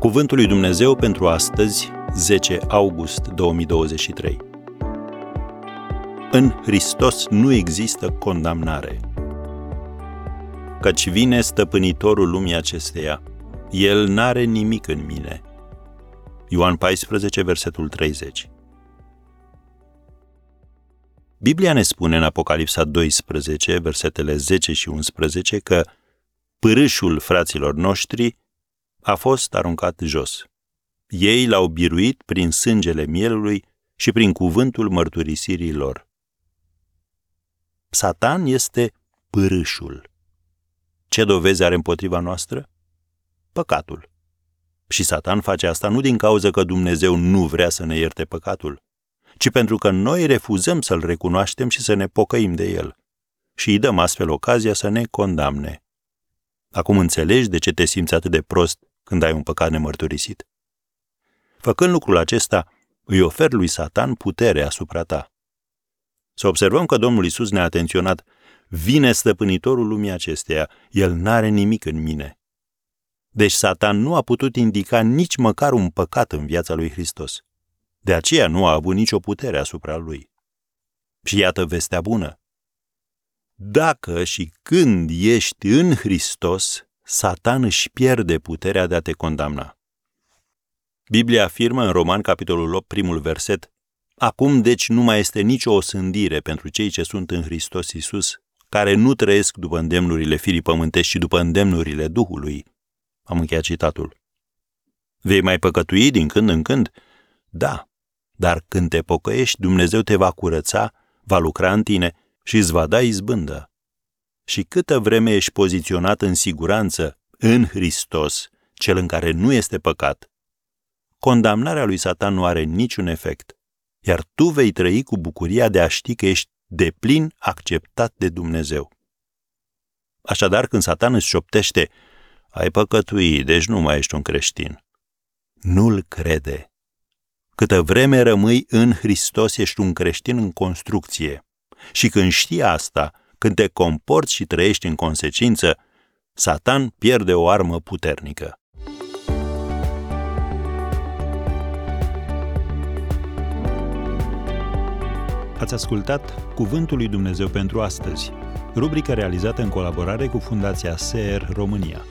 Cuvântul lui Dumnezeu pentru astăzi, 10 august 2023. În Hristos nu există condamnare. Căci vine stăpânitorul lumii acesteia. El n-are nimic în mine. Ioan 14, versetul 30. Biblia ne spune în Apocalipsa 12, versetele 10 și 11, că pârâșul fraților noștri a fost aruncat jos. Ei l-au biruit prin sângele mielului și prin cuvântul mărturisirii lor. Satan este pârâșul. Ce dovezi are împotriva noastră? Păcatul. Și Satan face asta nu din cauza că Dumnezeu nu vrea să ne ierte păcatul, ci pentru că noi refuzăm să-l recunoaștem și să ne pocăim de el. Și îi dăm astfel ocazia să ne condamne. Acum înțelegi de ce te simți atât de prost când ai un păcat nemărturisit. Făcând lucrul acesta, îi ofer lui Satan putere asupra ta. Să observăm că Domnul Isus ne-a atenționat, vine stăpânitorul lumii acesteia, el n-are nimic în mine. Deci Satan nu a putut indica nici măcar un păcat în viața lui Hristos. De aceea nu a avut nicio putere asupra lui. Și iată vestea bună. Dacă și când ești în Hristos, Satan își pierde puterea de a te condamna. Biblia afirmă în Roman, capitolul 8, primul verset, Acum deci nu mai este nicio osândire pentru cei ce sunt în Hristos Isus, care nu trăiesc după îndemnurile firii pământești, ci după îndemnurile Duhului. Am încheiat citatul. Vei mai păcătui din când în când? Da, dar când te pocăiești, Dumnezeu te va curăța, va lucra în tine și îți va da izbândă și câtă vreme ești poziționat în siguranță în Hristos, cel în care nu este păcat, condamnarea lui Satan nu are niciun efect, iar tu vei trăi cu bucuria de a ști că ești de plin acceptat de Dumnezeu. Așadar, când Satan îți șoptește, ai păcătui, deci nu mai ești un creștin. Nu-l crede. Câtă vreme rămâi în Hristos, ești un creștin în construcție. Și când știi asta, când te comporți și trăiești în consecință, Satan pierde o armă puternică. Ați ascultat Cuvântul lui Dumnezeu pentru astăzi, rubrica realizată în colaborare cu Fundația SER România.